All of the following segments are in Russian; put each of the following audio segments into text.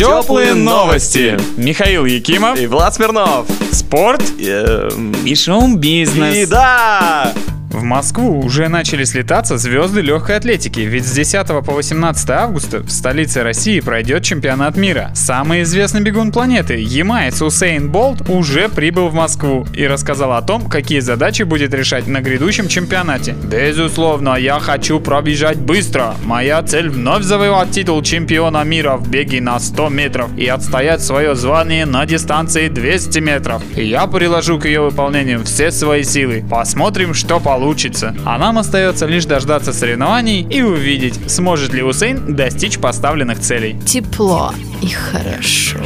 Теплые новости. Михаил Якимов. И Влад Смирнов. Спорт. Эм, И шоу-бизнес. И да! В Москву уже начали слетаться звезды легкой атлетики, ведь с 10 по 18 августа в столице России пройдет чемпионат мира. Самый известный бегун планеты, ямаец Усейн Болт, уже прибыл в Москву и рассказал о том, какие задачи будет решать на грядущем чемпионате. Безусловно, я хочу пробежать быстро. Моя цель вновь завоевать титул чемпиона мира в беге на 100 метров и отстоять свое звание на дистанции 200 метров. Я приложу к ее выполнению все свои силы. Посмотрим, что получится. А нам остается лишь дождаться соревнований и увидеть, сможет ли Усейн достичь поставленных целей. Тепло и хорошо.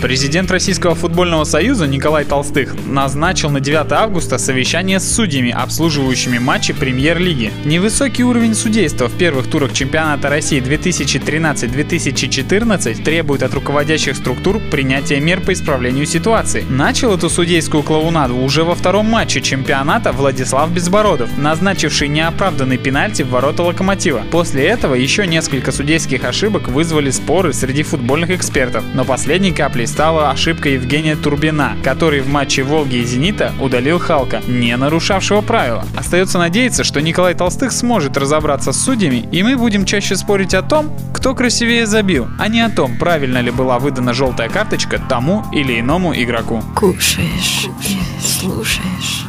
Президент Российского футбольного союза Николай Толстых назначил на 9 августа совещание с судьями, обслуживающими матчи премьер-лиги. Невысокий уровень судейства в первых турах чемпионата России 2013-2014 требует от руководящих структур принятия мер по исправлению ситуации. Начал эту судейскую клоунаду уже во втором матче чемпионата Владислав Безбородов, назначивший неоправданный пенальти в ворота Локомотива. После этого еще несколько судейских ошибок вызвали споры среди футбольных экспертов, но последней каплей стала ошибка Евгения Турбина, который в матче Волги и Зенита удалил Халка, не нарушавшего правила. Остается надеяться, что Николай Толстых сможет разобраться с судьями, и мы будем чаще спорить о том, кто красивее забил, а не о том, правильно ли была выдана желтая карточка тому или иному игроку. Кушаешь и слушаешь.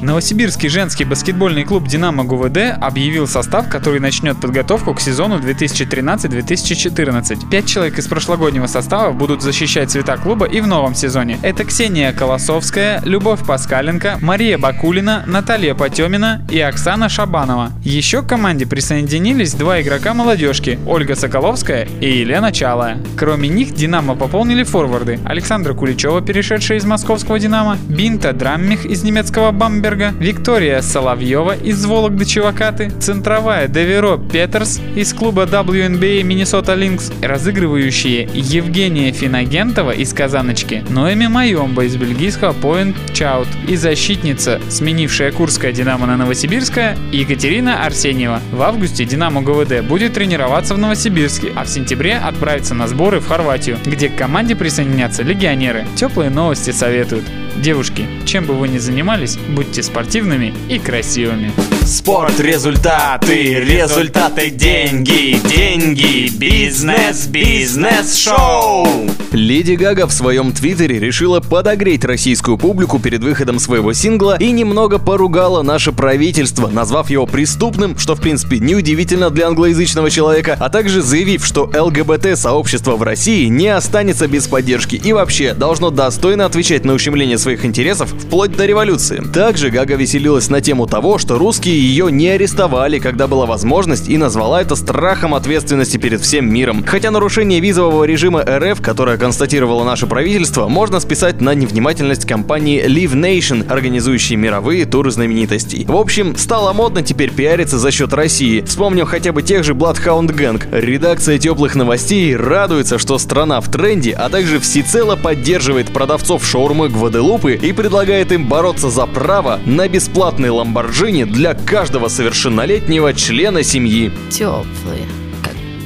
Новосибирский женский баскетбольный клуб «Динамо ГУВД» объявил состав, который начнет подготовку к сезону 2013-2014. Пять человек из прошлогоднего состава будут защищать цвета клуба и в новом сезоне. Это Ксения Колосовская, Любовь Паскаленко, Мария Бакулина, Наталья Потемина и Оксана Шабанова. Еще к команде присоединились два игрока молодежки – Ольга Соколовская и Елена Чалая. Кроме них «Динамо» пополнили форварды – Александра Куличева, перешедшая из московского «Динамо», Бинта Драммих из немецкого «Бамберга», Виктория Соловьева из Вологды Чевакаты, центровая Деверо Петерс из клуба WNBA Миннесота Линкс, разыгрывающие Евгения Финагентова из Казаночки, Ноэми Майомба из бельгийского Point Чаут и защитница, сменившая Курская Динамо на Новосибирская, Екатерина Арсеньева. В августе Динамо ГВД будет тренироваться в Новосибирске, а в сентябре отправится на сборы в Хорватию, где к команде присоединятся легионеры. Теплые новости советуют. Девушки, чем бы вы ни занимались, будьте спортивными и красивыми. Спорт, результаты, результаты, деньги, деньги, бизнес, бизнес-шоу. Леди Гага в своем твиттере решила подогреть российскую публику перед выходом своего сингла и немного поругала наше правительство, назвав его преступным, что в принципе неудивительно для англоязычного человека, а также заявив, что ЛГБТ-сообщество в России не останется без поддержки и вообще должно достойно отвечать на ущемление своих интересов вплоть до революции. Также Гага веселилась на тему того, что русские ее не арестовали, когда была возможность, и назвала это страхом ответственности перед всем миром. Хотя нарушение визового режима РФ, которое констатировало наше правительство, можно списать на невнимательность компании Live Nation, организующей мировые туры знаменитостей. В общем, стало модно теперь пиариться за счет России. Вспомним хотя бы тех же Bloodhound Gang. Редакция теплых новостей радуется, что страна в тренде, а также всецело поддерживает продавцов шаурмы Гваделупы и предлагает им бороться за право на бесплатный ламборджини для каждого совершеннолетнего члена семьи. Теплые,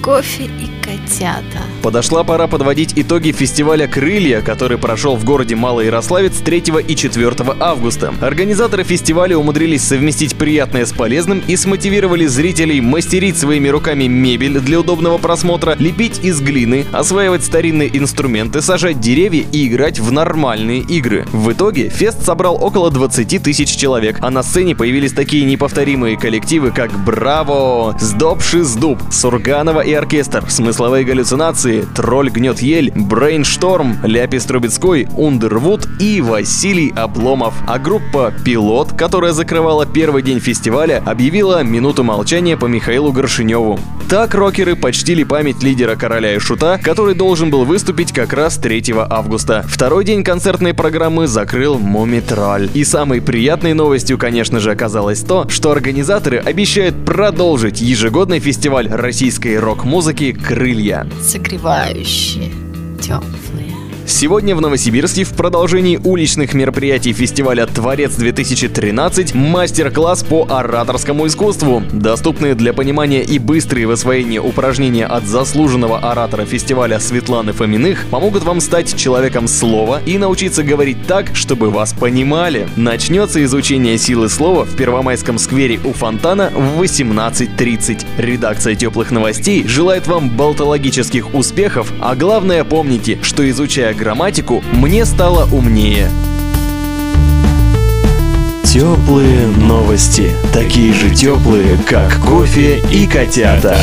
кофе и котята. Подошла пора подводить итоги фестиваля «Крылья», который прошел в городе Малый Ярославец 3 и 4 августа. Организаторы фестиваля умудрились совместить приятное с полезным и смотивировали зрителей мастерить своими руками мебель для удобного просмотра, лепить из глины, осваивать старинные инструменты, сажать деревья и играть в нормальные игры. В итоге фест собрал около 20 тысяч человек, а на сцене появились такие неповторимые коллективы, как «Браво!», «Zdob și Zdub», «Сурганова и оркестр», «Смысловые галлюцинации», «Тролль гнет ель», «Brainstorm», «Ляпис Трубецкой», «Ундервуд» и Василий Обломов. А группа «Пилот», которая закрывала первый день фестиваля, объявила минуту молчания по Михаилу Горшиневу. Так рокеры почтили память лидера короля и шута, который должен был выступить как раз 3 августа. Второй день концертной программы закрыл Мумитроль. И самой приятной новостью, конечно же, оказалось то, что организаторы обещают продолжить ежегодный фестиваль российской рок-музыки «Крылья». Согревающие, теплые. Сегодня в Новосибирске в продолжении уличных мероприятий фестиваля «Творец-2013» мастер-класс по ораторскому искусству. Доступные для понимания и быстрые в освоении упражнения от заслуженного оратора фестиваля Светланы Фоминых помогут вам стать человеком слова и научиться говорить так, чтобы вас понимали. Начнется изучение силы слова в Первомайском сквере у фонтана в 18.30. Редакция «Теплых новостей» желает вам болтологических успехов, а главное помните, что изучая грамматику, мне стало умнее. Теплые новости. Такие же теплые, как кофе и котята.